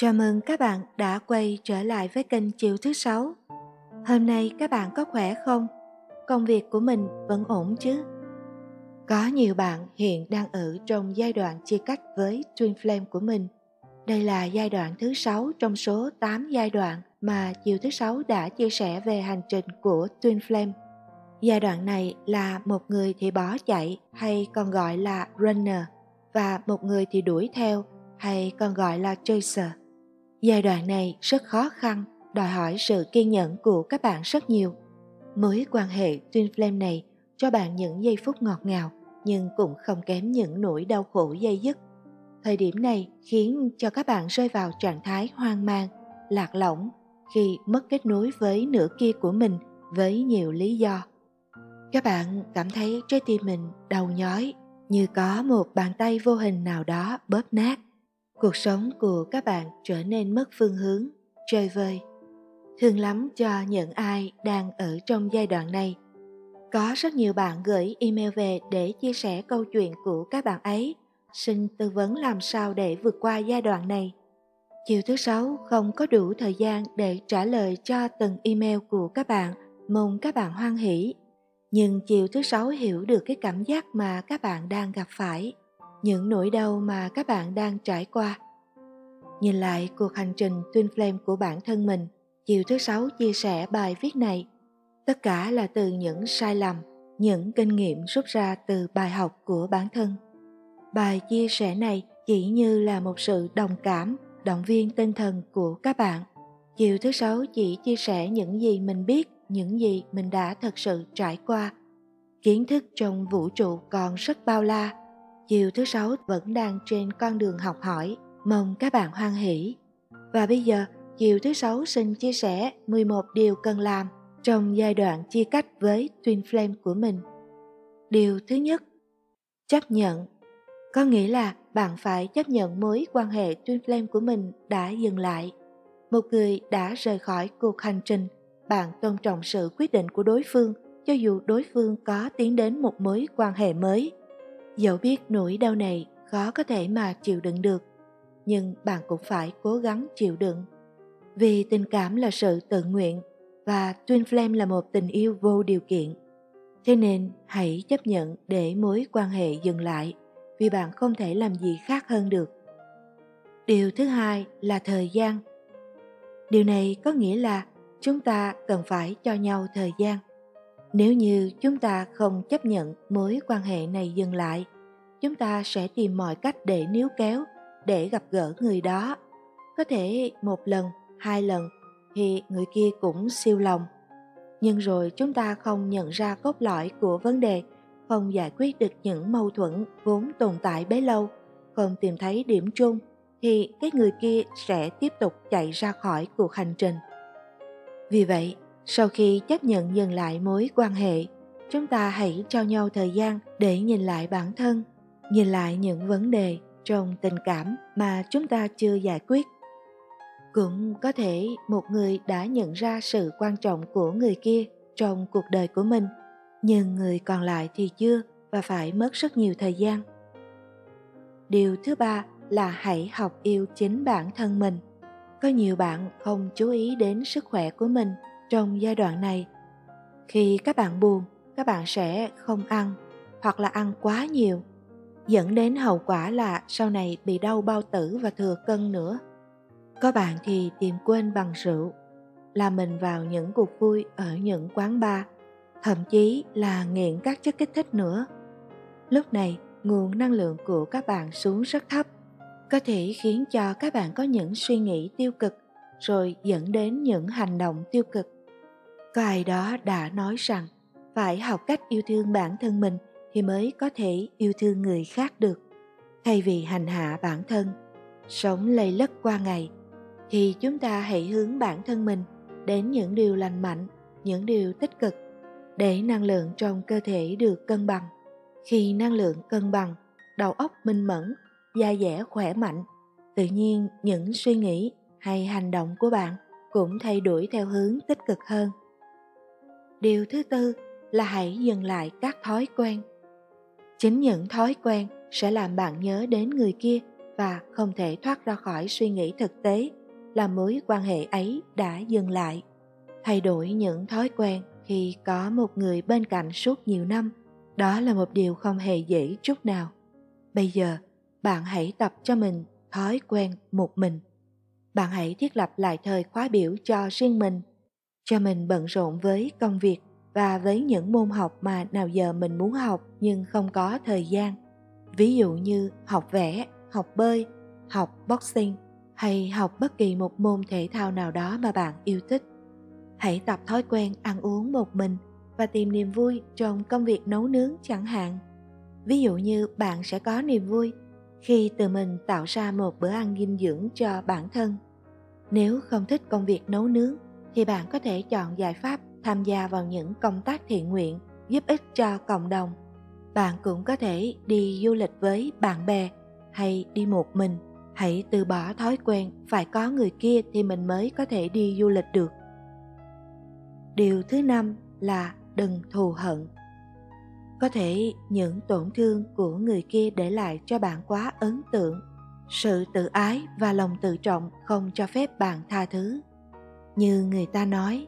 Chào mừng các bạn đã quay trở lại với kênh Chiều thứ sáu. Hôm nay các bạn có khỏe không? Công việc của mình vẫn ổn chứ? Có nhiều bạn hiện đang ở trong giai đoạn chia cách với Twin Flame của mình. Đây là giai đoạn thứ sáu trong số 8 giai đoạn mà Chiều thứ sáu đã chia sẻ về hành trình của Twin Flame. Giai đoạn này là một người thì bỏ chạy hay còn gọi là runner và một người thì đuổi theo hay còn gọi là chaser. Giai đoạn này rất khó khăn, đòi hỏi sự kiên nhẫn của các bạn rất nhiều. Mối quan hệ Twin Flame này cho bạn những giây phút ngọt ngào nhưng cũng không kém những nỗi đau khổ dây dứt. Thời điểm này khiến cho các bạn rơi vào trạng thái hoang mang, lạc lõng khi mất kết nối với nửa kia của mình với nhiều lý do. Các bạn cảm thấy trái tim mình đau nhói như có một bàn tay vô hình nào đó bóp nát cuộc sống của các bạn trở nên mất phương hướng chơi vơi. Thương lắm cho những ai đang ở trong giai đoạn này. Có rất nhiều bạn gửi email về để chia sẻ câu chuyện của các bạn ấy. Xin tư vấn làm sao để vượt qua giai đoạn này. Chiều thứ sáu, không có đủ thời gian để trả lời cho từng email của các bạn. Mong các bạn hoan hỷ. Nhưng chiều thứ sáu hiểu được cái cảm giác mà các bạn đang gặp phải những nỗi đau mà các bạn đang trải qua. Nhìn lại cuộc hành trình twin flame của bản thân mình, chiều thứ sáu chia sẻ bài viết này. Tất cả là từ những sai lầm, những kinh nghiệm rút ra từ bài học của bản thân. Bài chia sẻ này chỉ như là một sự đồng cảm, động viên tinh thần của các bạn. Chiều thứ sáu chỉ chia sẻ những gì mình biết, những gì mình đã thật sự trải qua. Kiến thức trong vũ trụ còn rất bao la chiều thứ sáu vẫn đang trên con đường học hỏi, mong các bạn hoan hỷ. Và bây giờ, chiều thứ sáu xin chia sẻ 11 điều cần làm trong giai đoạn chia cách với twin flame của mình. Điều thứ nhất, chấp nhận. Có nghĩa là bạn phải chấp nhận mối quan hệ twin flame của mình đã dừng lại. Một người đã rời khỏi cuộc hành trình, bạn tôn trọng sự quyết định của đối phương, cho dù đối phương có tiến đến một mối quan hệ mới dẫu biết nỗi đau này khó có thể mà chịu đựng được, nhưng bạn cũng phải cố gắng chịu đựng. Vì tình cảm là sự tự nguyện và twin flame là một tình yêu vô điều kiện. Thế nên hãy chấp nhận để mối quan hệ dừng lại vì bạn không thể làm gì khác hơn được. Điều thứ hai là thời gian. Điều này có nghĩa là chúng ta cần phải cho nhau thời gian nếu như chúng ta không chấp nhận mối quan hệ này dừng lại, chúng ta sẽ tìm mọi cách để níu kéo, để gặp gỡ người đó. Có thể một lần, hai lần thì người kia cũng siêu lòng. Nhưng rồi chúng ta không nhận ra cốt lõi của vấn đề, không giải quyết được những mâu thuẫn vốn tồn tại bấy lâu, không tìm thấy điểm chung, thì cái người kia sẽ tiếp tục chạy ra khỏi cuộc hành trình. Vì vậy sau khi chấp nhận dừng lại mối quan hệ, chúng ta hãy cho nhau thời gian để nhìn lại bản thân, nhìn lại những vấn đề trong tình cảm mà chúng ta chưa giải quyết. Cũng có thể một người đã nhận ra sự quan trọng của người kia trong cuộc đời của mình, nhưng người còn lại thì chưa và phải mất rất nhiều thời gian. Điều thứ ba là hãy học yêu chính bản thân mình. Có nhiều bạn không chú ý đến sức khỏe của mình trong giai đoạn này. Khi các bạn buồn, các bạn sẽ không ăn hoặc là ăn quá nhiều, dẫn đến hậu quả là sau này bị đau bao tử và thừa cân nữa. Có bạn thì tìm quên bằng rượu, là mình vào những cuộc vui ở những quán bar, thậm chí là nghiện các chất kích thích nữa. Lúc này, nguồn năng lượng của các bạn xuống rất thấp, có thể khiến cho các bạn có những suy nghĩ tiêu cực, rồi dẫn đến những hành động tiêu cực có ai đó đã nói rằng phải học cách yêu thương bản thân mình thì mới có thể yêu thương người khác được. Thay vì hành hạ bản thân, sống lây lất qua ngày, thì chúng ta hãy hướng bản thân mình đến những điều lành mạnh, những điều tích cực để năng lượng trong cơ thể được cân bằng. Khi năng lượng cân bằng, đầu óc minh mẫn, da dẻ khỏe mạnh, tự nhiên những suy nghĩ hay hành động của bạn cũng thay đổi theo hướng tích cực hơn điều thứ tư là hãy dừng lại các thói quen. Chính những thói quen sẽ làm bạn nhớ đến người kia và không thể thoát ra khỏi suy nghĩ thực tế là mối quan hệ ấy đã dừng lại. Thay đổi những thói quen khi có một người bên cạnh suốt nhiều năm, đó là một điều không hề dễ chút nào. Bây giờ, bạn hãy tập cho mình thói quen một mình. Bạn hãy thiết lập lại thời khóa biểu cho riêng mình cho mình bận rộn với công việc và với những môn học mà nào giờ mình muốn học nhưng không có thời gian. Ví dụ như học vẽ, học bơi, học boxing hay học bất kỳ một môn thể thao nào đó mà bạn yêu thích. Hãy tập thói quen ăn uống một mình và tìm niềm vui trong công việc nấu nướng chẳng hạn. Ví dụ như bạn sẽ có niềm vui khi tự mình tạo ra một bữa ăn dinh dưỡng cho bản thân. Nếu không thích công việc nấu nướng thì bạn có thể chọn giải pháp tham gia vào những công tác thiện nguyện giúp ích cho cộng đồng. Bạn cũng có thể đi du lịch với bạn bè hay đi một mình. Hãy từ bỏ thói quen phải có người kia thì mình mới có thể đi du lịch được. Điều thứ năm là đừng thù hận. Có thể những tổn thương của người kia để lại cho bạn quá ấn tượng. Sự tự ái và lòng tự trọng không cho phép bạn tha thứ như người ta nói,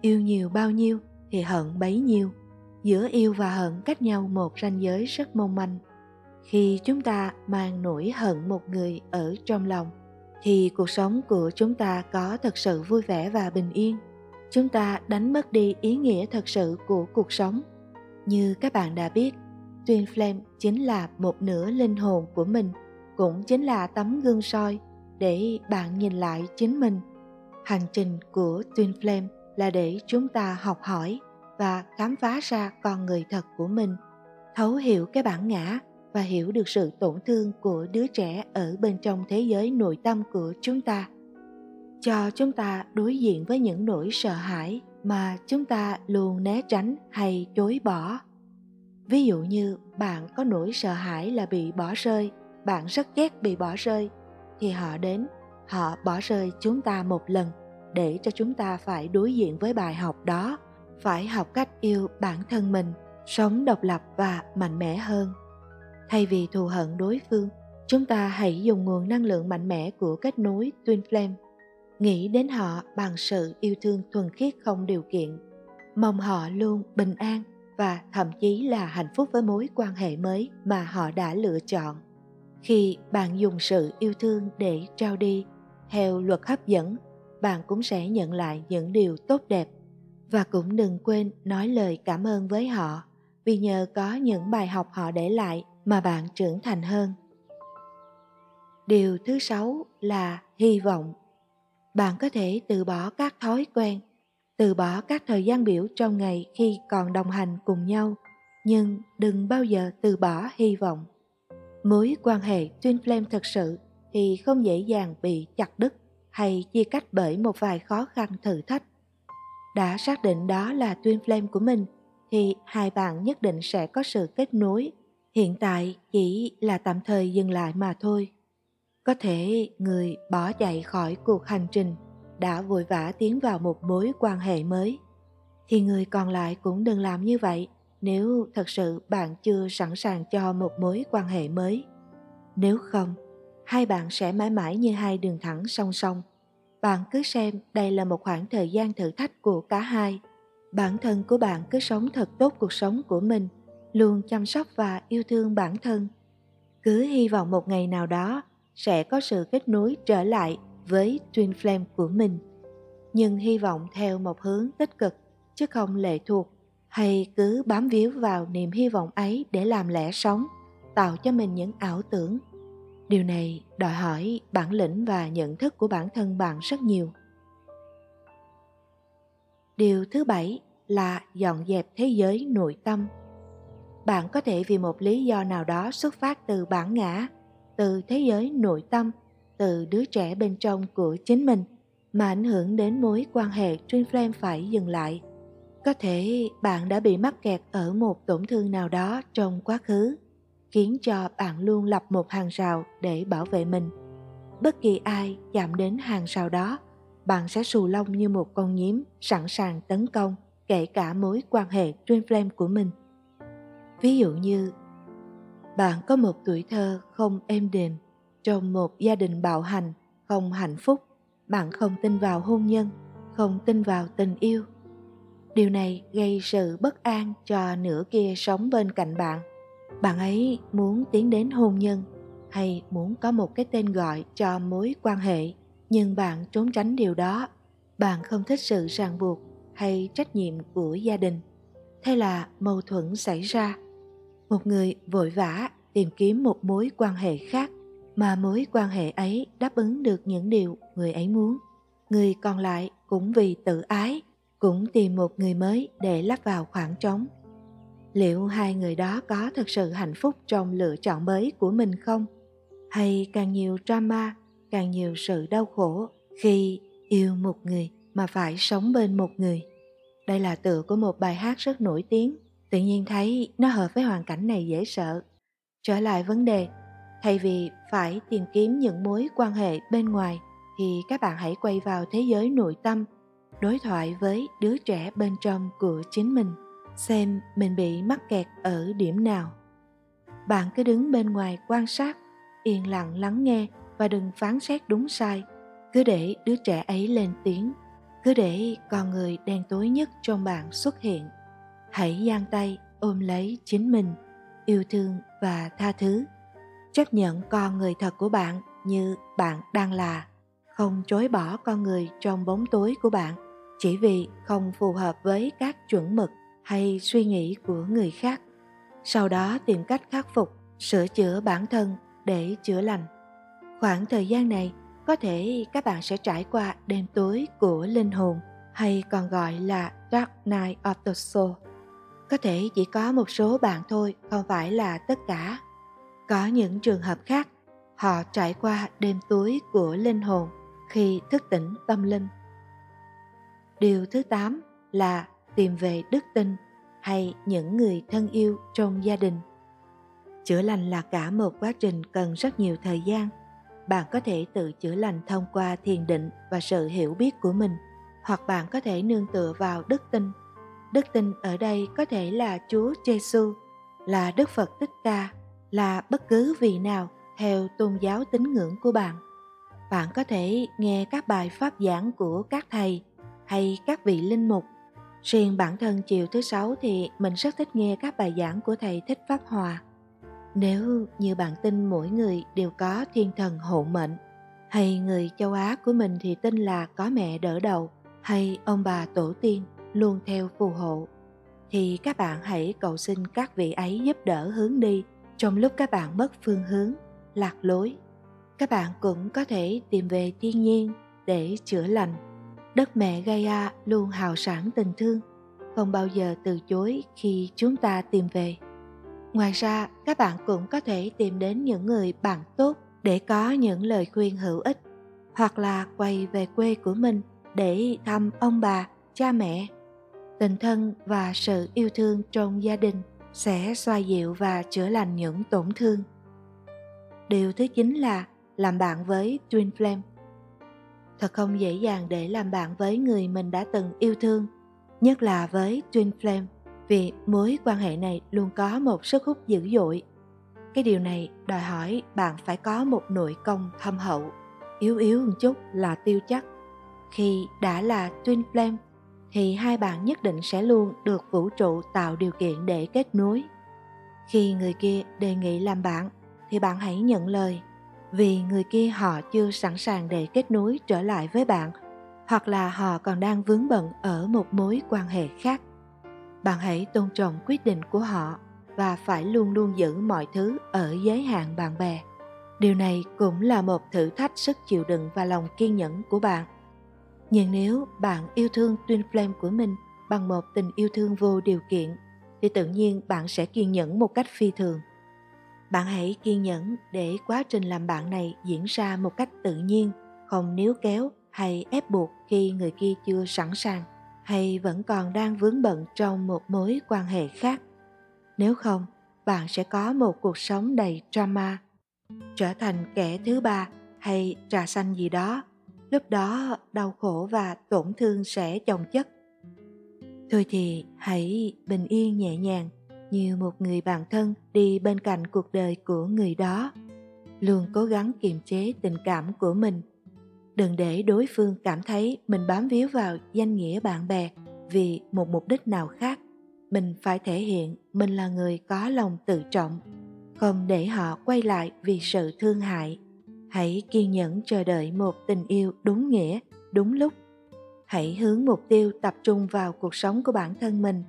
yêu nhiều bao nhiêu thì hận bấy nhiêu. Giữa yêu và hận cách nhau một ranh giới rất mong manh. Khi chúng ta mang nỗi hận một người ở trong lòng, thì cuộc sống của chúng ta có thật sự vui vẻ và bình yên. Chúng ta đánh mất đi ý nghĩa thật sự của cuộc sống. Như các bạn đã biết, twin flame chính là một nửa linh hồn của mình, cũng chính là tấm gương soi để bạn nhìn lại chính mình hành trình của twin flame là để chúng ta học hỏi và khám phá ra con người thật của mình, thấu hiểu cái bản ngã và hiểu được sự tổn thương của đứa trẻ ở bên trong thế giới nội tâm của chúng ta. Cho chúng ta đối diện với những nỗi sợ hãi mà chúng ta luôn né tránh hay chối bỏ. Ví dụ như bạn có nỗi sợ hãi là bị bỏ rơi, bạn rất ghét bị bỏ rơi, thì họ đến họ bỏ rơi chúng ta một lần để cho chúng ta phải đối diện với bài học đó, phải học cách yêu bản thân mình, sống độc lập và mạnh mẽ hơn. Thay vì thù hận đối phương, chúng ta hãy dùng nguồn năng lượng mạnh mẽ của kết nối twin flame. Nghĩ đến họ bằng sự yêu thương thuần khiết không điều kiện. Mong họ luôn bình an và thậm chí là hạnh phúc với mối quan hệ mới mà họ đã lựa chọn. Khi bạn dùng sự yêu thương để trao đi theo luật hấp dẫn, bạn cũng sẽ nhận lại những điều tốt đẹp. Và cũng đừng quên nói lời cảm ơn với họ, vì nhờ có những bài học họ để lại mà bạn trưởng thành hơn. Điều thứ sáu là hy vọng. Bạn có thể từ bỏ các thói quen, từ bỏ các thời gian biểu trong ngày khi còn đồng hành cùng nhau, nhưng đừng bao giờ từ bỏ hy vọng. Mối quan hệ twin flame thật sự thì không dễ dàng bị chặt đứt hay chia cách bởi một vài khó khăn thử thách. Đã xác định đó là twin flame của mình, thì hai bạn nhất định sẽ có sự kết nối. Hiện tại chỉ là tạm thời dừng lại mà thôi. Có thể người bỏ chạy khỏi cuộc hành trình đã vội vã tiến vào một mối quan hệ mới. Thì người còn lại cũng đừng làm như vậy nếu thật sự bạn chưa sẵn sàng cho một mối quan hệ mới. Nếu không hai bạn sẽ mãi mãi như hai đường thẳng song song. Bạn cứ xem đây là một khoảng thời gian thử thách của cả hai. Bản thân của bạn cứ sống thật tốt cuộc sống của mình, luôn chăm sóc và yêu thương bản thân. Cứ hy vọng một ngày nào đó sẽ có sự kết nối trở lại với twin flame của mình. Nhưng hy vọng theo một hướng tích cực, chứ không lệ thuộc, hay cứ bám víu vào niềm hy vọng ấy để làm lẽ sống, tạo cho mình những ảo tưởng điều này đòi hỏi bản lĩnh và nhận thức của bản thân bạn rất nhiều. Điều thứ bảy là dọn dẹp thế giới nội tâm. Bạn có thể vì một lý do nào đó xuất phát từ bản ngã, từ thế giới nội tâm, từ đứa trẻ bên trong của chính mình, mà ảnh hưởng đến mối quan hệ twin flame phải dừng lại. Có thể bạn đã bị mắc kẹt ở một tổn thương nào đó trong quá khứ khiến cho bạn luôn lập một hàng rào để bảo vệ mình. Bất kỳ ai chạm đến hàng rào đó, bạn sẽ xù lông như một con nhím sẵn sàng tấn công kể cả mối quan hệ twin flame của mình. Ví dụ như, bạn có một tuổi thơ không êm đềm trong một gia đình bạo hành không hạnh phúc, bạn không tin vào hôn nhân, không tin vào tình yêu. Điều này gây sự bất an cho nửa kia sống bên cạnh bạn bạn ấy muốn tiến đến hôn nhân hay muốn có một cái tên gọi cho mối quan hệ, nhưng bạn trốn tránh điều đó. Bạn không thích sự ràng buộc hay trách nhiệm của gia đình. Thế là mâu thuẫn xảy ra. Một người vội vã tìm kiếm một mối quan hệ khác, mà mối quan hệ ấy đáp ứng được những điều người ấy muốn. Người còn lại cũng vì tự ái, cũng tìm một người mới để lắp vào khoảng trống liệu hai người đó có thực sự hạnh phúc trong lựa chọn mới của mình không? Hay càng nhiều drama, càng nhiều sự đau khổ khi yêu một người mà phải sống bên một người? Đây là tựa của một bài hát rất nổi tiếng. Tự nhiên thấy nó hợp với hoàn cảnh này dễ sợ. Trở lại vấn đề, thay vì phải tìm kiếm những mối quan hệ bên ngoài, thì các bạn hãy quay vào thế giới nội tâm, đối thoại với đứa trẻ bên trong của chính mình xem mình bị mắc kẹt ở điểm nào. Bạn cứ đứng bên ngoài quan sát, yên lặng lắng nghe và đừng phán xét đúng sai. Cứ để đứa trẻ ấy lên tiếng, cứ để con người đen tối nhất trong bạn xuất hiện. Hãy giang tay ôm lấy chính mình, yêu thương và tha thứ. Chấp nhận con người thật của bạn như bạn đang là. Không chối bỏ con người trong bóng tối của bạn, chỉ vì không phù hợp với các chuẩn mực hay suy nghĩ của người khác sau đó tìm cách khắc phục sửa chữa bản thân để chữa lành khoảng thời gian này có thể các bạn sẽ trải qua đêm tối của linh hồn hay còn gọi là Dark Night of the Soul. Có thể chỉ có một số bạn thôi, không phải là tất cả. Có những trường hợp khác, họ trải qua đêm tối của linh hồn khi thức tỉnh tâm linh. Điều thứ 8 là tìm về đức tin hay những người thân yêu trong gia đình. Chữa lành là cả một quá trình cần rất nhiều thời gian. Bạn có thể tự chữa lành thông qua thiền định và sự hiểu biết của mình, hoặc bạn có thể nương tựa vào đức tin. Đức tin ở đây có thể là Chúa Giêsu, là Đức Phật Thích Ca, là bất cứ vị nào theo tôn giáo tín ngưỡng của bạn. Bạn có thể nghe các bài pháp giảng của các thầy hay các vị linh mục. Riêng bản thân chiều thứ sáu thì mình rất thích nghe các bài giảng của thầy Thích Pháp Hòa. Nếu như bạn tin mỗi người đều có thiên thần hộ mệnh, hay người châu Á của mình thì tin là có mẹ đỡ đầu, hay ông bà tổ tiên luôn theo phù hộ, thì các bạn hãy cầu xin các vị ấy giúp đỡ hướng đi trong lúc các bạn mất phương hướng, lạc lối. Các bạn cũng có thể tìm về thiên nhiên để chữa lành. Đất mẹ Gaia luôn hào sản tình thương, không bao giờ từ chối khi chúng ta tìm về. Ngoài ra, các bạn cũng có thể tìm đến những người bạn tốt để có những lời khuyên hữu ích, hoặc là quay về quê của mình để thăm ông bà, cha mẹ. Tình thân và sự yêu thương trong gia đình sẽ xoa dịu và chữa lành những tổn thương. Điều thứ chín là làm bạn với Twin Flame. Thật không dễ dàng để làm bạn với người mình đã từng yêu thương, nhất là với Twin Flame vì mối quan hệ này luôn có một sức hút dữ dội. Cái điều này đòi hỏi bạn phải có một nội công thâm hậu, yếu yếu một chút là tiêu chắc. Khi đã là Twin Flame thì hai bạn nhất định sẽ luôn được vũ trụ tạo điều kiện để kết nối. Khi người kia đề nghị làm bạn thì bạn hãy nhận lời vì người kia họ chưa sẵn sàng để kết nối trở lại với bạn, hoặc là họ còn đang vướng bận ở một mối quan hệ khác. Bạn hãy tôn trọng quyết định của họ và phải luôn luôn giữ mọi thứ ở giới hạn bạn bè. Điều này cũng là một thử thách sức chịu đựng và lòng kiên nhẫn của bạn. Nhưng nếu bạn yêu thương twin flame của mình bằng một tình yêu thương vô điều kiện, thì tự nhiên bạn sẽ kiên nhẫn một cách phi thường bạn hãy kiên nhẫn để quá trình làm bạn này diễn ra một cách tự nhiên, không níu kéo hay ép buộc khi người kia chưa sẵn sàng, hay vẫn còn đang vướng bận trong một mối quan hệ khác. Nếu không, bạn sẽ có một cuộc sống đầy drama, trở thành kẻ thứ ba hay trà xanh gì đó. Lúc đó, đau khổ và tổn thương sẽ chồng chất. Thôi thì hãy bình yên nhẹ nhàng như một người bạn thân đi bên cạnh cuộc đời của người đó, luôn cố gắng kiềm chế tình cảm của mình. Đừng để đối phương cảm thấy mình bám víu vào danh nghĩa bạn bè vì một mục đích nào khác. Mình phải thể hiện mình là người có lòng tự trọng, không để họ quay lại vì sự thương hại. Hãy kiên nhẫn chờ đợi một tình yêu đúng nghĩa, đúng lúc. Hãy hướng mục tiêu tập trung vào cuộc sống của bản thân mình,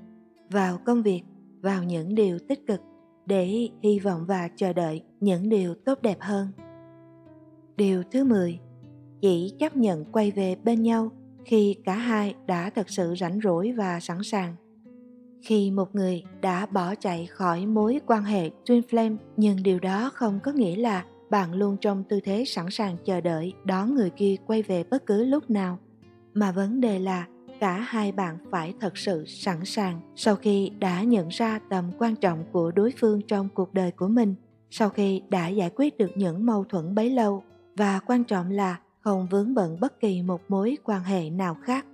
vào công việc vào những điều tích cực để hy vọng và chờ đợi những điều tốt đẹp hơn. Điều thứ 10 chỉ chấp nhận quay về bên nhau khi cả hai đã thật sự rảnh rỗi và sẵn sàng. Khi một người đã bỏ chạy khỏi mối quan hệ twin flame nhưng điều đó không có nghĩa là bạn luôn trong tư thế sẵn sàng chờ đợi đón người kia quay về bất cứ lúc nào, mà vấn đề là cả hai bạn phải thật sự sẵn sàng sau khi đã nhận ra tầm quan trọng của đối phương trong cuộc đời của mình, sau khi đã giải quyết được những mâu thuẫn bấy lâu, và quan trọng là không vướng bận bất kỳ một mối quan hệ nào khác.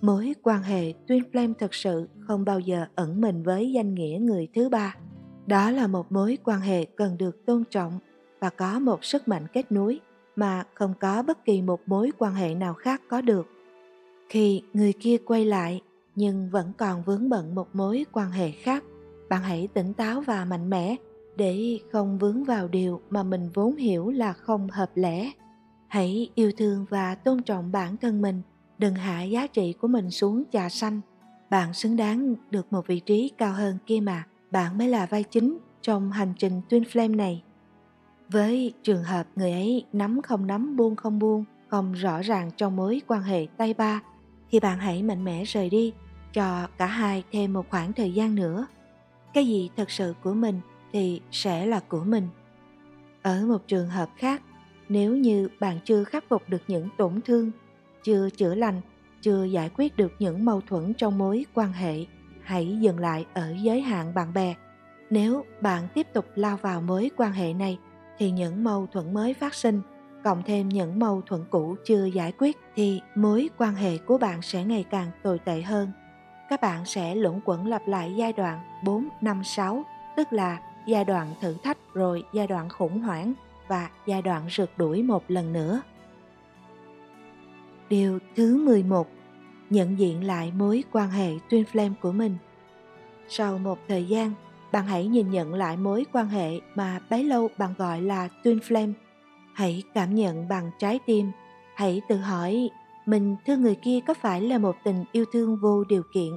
Mối quan hệ twin flame thực sự không bao giờ ẩn mình với danh nghĩa người thứ ba. Đó là một mối quan hệ cần được tôn trọng và có một sức mạnh kết nối mà không có bất kỳ một mối quan hệ nào khác có được khi người kia quay lại, nhưng vẫn còn vướng bận một mối quan hệ khác, bạn hãy tỉnh táo và mạnh mẽ để không vướng vào điều mà mình vốn hiểu là không hợp lẽ. Hãy yêu thương và tôn trọng bản thân mình, đừng hạ giá trị của mình xuống trà xanh. Bạn xứng đáng được một vị trí cao hơn kia mà, bạn mới là vai chính trong hành trình twin flame này. Với trường hợp người ấy nắm không nắm, buông không buông, không rõ ràng trong mối quan hệ tay ba thì bạn hãy mạnh mẽ rời đi, cho cả hai thêm một khoảng thời gian nữa. Cái gì thật sự của mình thì sẽ là của mình. Ở một trường hợp khác, nếu như bạn chưa khắc phục được những tổn thương, chưa chữa lành, chưa giải quyết được những mâu thuẫn trong mối quan hệ, hãy dừng lại ở giới hạn bạn bè. Nếu bạn tiếp tục lao vào mối quan hệ này, thì những mâu thuẫn mới phát sinh cộng thêm những mâu thuẫn cũ chưa giải quyết thì mối quan hệ của bạn sẽ ngày càng tồi tệ hơn. Các bạn sẽ luẩn quẩn lặp lại giai đoạn 4, 5, 6, tức là giai đoạn thử thách rồi giai đoạn khủng hoảng và giai đoạn rượt đuổi một lần nữa. Điều thứ 11 Nhận diện lại mối quan hệ twin flame của mình Sau một thời gian, bạn hãy nhìn nhận lại mối quan hệ mà bấy lâu bạn gọi là twin flame hãy cảm nhận bằng trái tim. Hãy tự hỏi mình thương người kia có phải là một tình yêu thương vô điều kiện?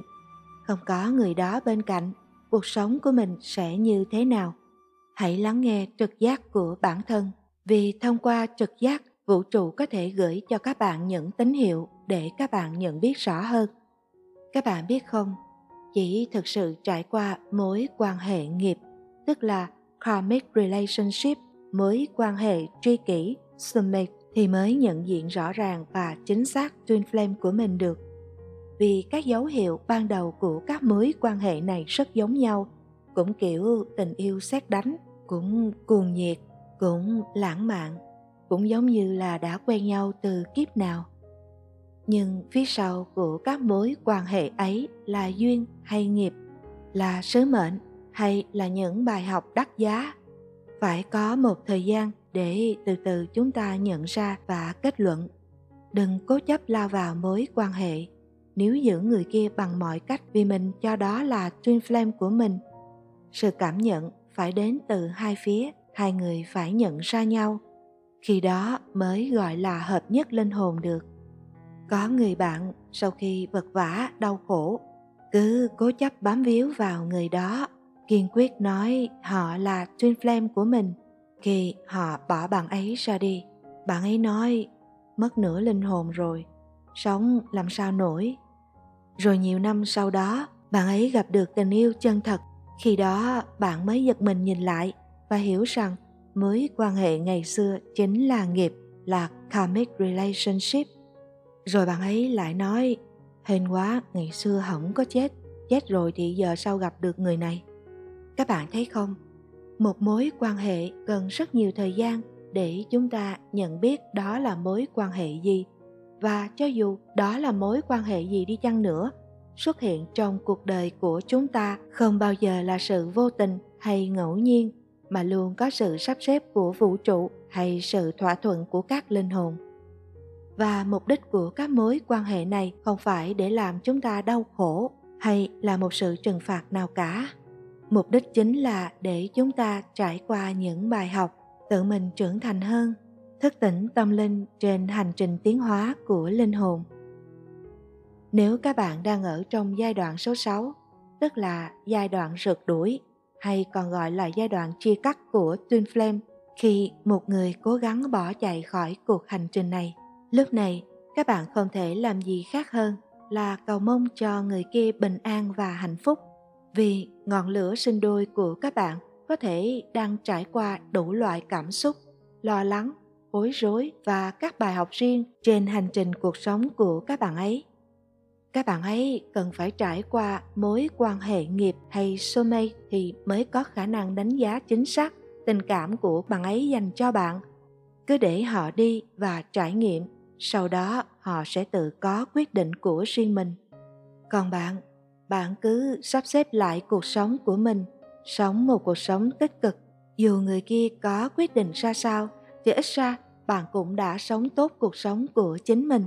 Không có người đó bên cạnh, cuộc sống của mình sẽ như thế nào? Hãy lắng nghe trực giác của bản thân, vì thông qua trực giác, vũ trụ có thể gửi cho các bạn những tín hiệu để các bạn nhận biết rõ hơn. Các bạn biết không? Chỉ thực sự trải qua mối quan hệ nghiệp, tức là karmic relationship mối quan hệ tri kỷ soulmate thì mới nhận diện rõ ràng và chính xác twin flame của mình được. Vì các dấu hiệu ban đầu của các mối quan hệ này rất giống nhau, cũng kiểu tình yêu xét đánh, cũng cuồng nhiệt, cũng lãng mạn, cũng giống như là đã quen nhau từ kiếp nào. Nhưng phía sau của các mối quan hệ ấy là duyên hay nghiệp, là sứ mệnh hay là những bài học đắt giá phải có một thời gian để từ từ chúng ta nhận ra và kết luận. Đừng cố chấp lao vào mối quan hệ. Nếu giữ người kia bằng mọi cách vì mình, cho đó là twin flame của mình. Sự cảm nhận phải đến từ hai phía, hai người phải nhận ra nhau. Khi đó mới gọi là hợp nhất linh hồn được. Có người bạn sau khi vật vã đau khổ, cứ cố chấp bám víu vào người đó kiên quyết nói họ là twin flame của mình, khi họ bỏ bạn ấy ra đi. Bạn ấy nói, mất nửa linh hồn rồi, sống làm sao nổi? Rồi nhiều năm sau đó, bạn ấy gặp được tình yêu chân thật. Khi đó, bạn mới giật mình nhìn lại và hiểu rằng mối quan hệ ngày xưa chính là nghiệp, là karmic relationship. Rồi bạn ấy lại nói, hên quá, ngày xưa không có chết chết rồi thì giờ sao gặp được người này? Các bạn thấy không? Một mối quan hệ cần rất nhiều thời gian để chúng ta nhận biết đó là mối quan hệ gì. Và cho dù đó là mối quan hệ gì đi chăng nữa, xuất hiện trong cuộc đời của chúng ta không bao giờ là sự vô tình hay ngẫu nhiên, mà luôn có sự sắp xếp của vũ trụ hay sự thỏa thuận của các linh hồn. Và mục đích của các mối quan hệ này không phải để làm chúng ta đau khổ hay là một sự trừng phạt nào cả mục đích chính là để chúng ta trải qua những bài học tự mình trưởng thành hơn thức tỉnh tâm linh trên hành trình tiến hóa của linh hồn nếu các bạn đang ở trong giai đoạn số 6, tức là giai đoạn rượt đuổi hay còn gọi là giai đoạn chia cắt của Twin Flame khi một người cố gắng bỏ chạy khỏi cuộc hành trình này. Lúc này, các bạn không thể làm gì khác hơn là cầu mong cho người kia bình an và hạnh phúc vì ngọn lửa sinh đôi của các bạn có thể đang trải qua đủ loại cảm xúc, lo lắng, bối rối và các bài học riêng trên hành trình cuộc sống của các bạn ấy. Các bạn ấy cần phải trải qua mối quan hệ nghiệp hay soulmate thì mới có khả năng đánh giá chính xác tình cảm của bạn ấy dành cho bạn. Cứ để họ đi và trải nghiệm, sau đó họ sẽ tự có quyết định của riêng mình. Còn bạn, bạn cứ sắp xếp lại cuộc sống của mình, sống một cuộc sống tích cực. Dù người kia có quyết định ra sao, thì ít ra bạn cũng đã sống tốt cuộc sống của chính mình.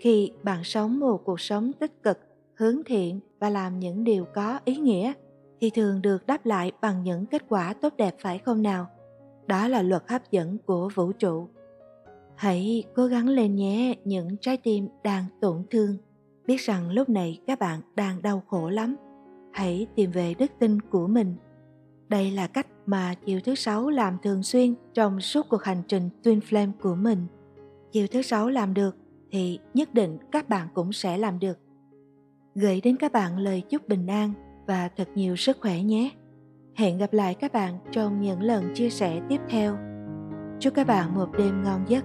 Khi bạn sống một cuộc sống tích cực hướng thiện và làm những điều có ý nghĩa thì thường được đáp lại bằng những kết quả tốt đẹp phải không nào? Đó là luật hấp dẫn của vũ trụ. Hãy cố gắng lên nhé những trái tim đang tổn thương biết rằng lúc này các bạn đang đau khổ lắm hãy tìm về đức tin của mình đây là cách mà chiều thứ sáu làm thường xuyên trong suốt cuộc hành trình twin flame của mình chiều thứ sáu làm được thì nhất định các bạn cũng sẽ làm được. Gửi đến các bạn lời chúc bình an và thật nhiều sức khỏe nhé. Hẹn gặp lại các bạn trong những lần chia sẻ tiếp theo. Chúc các bạn một đêm ngon giấc.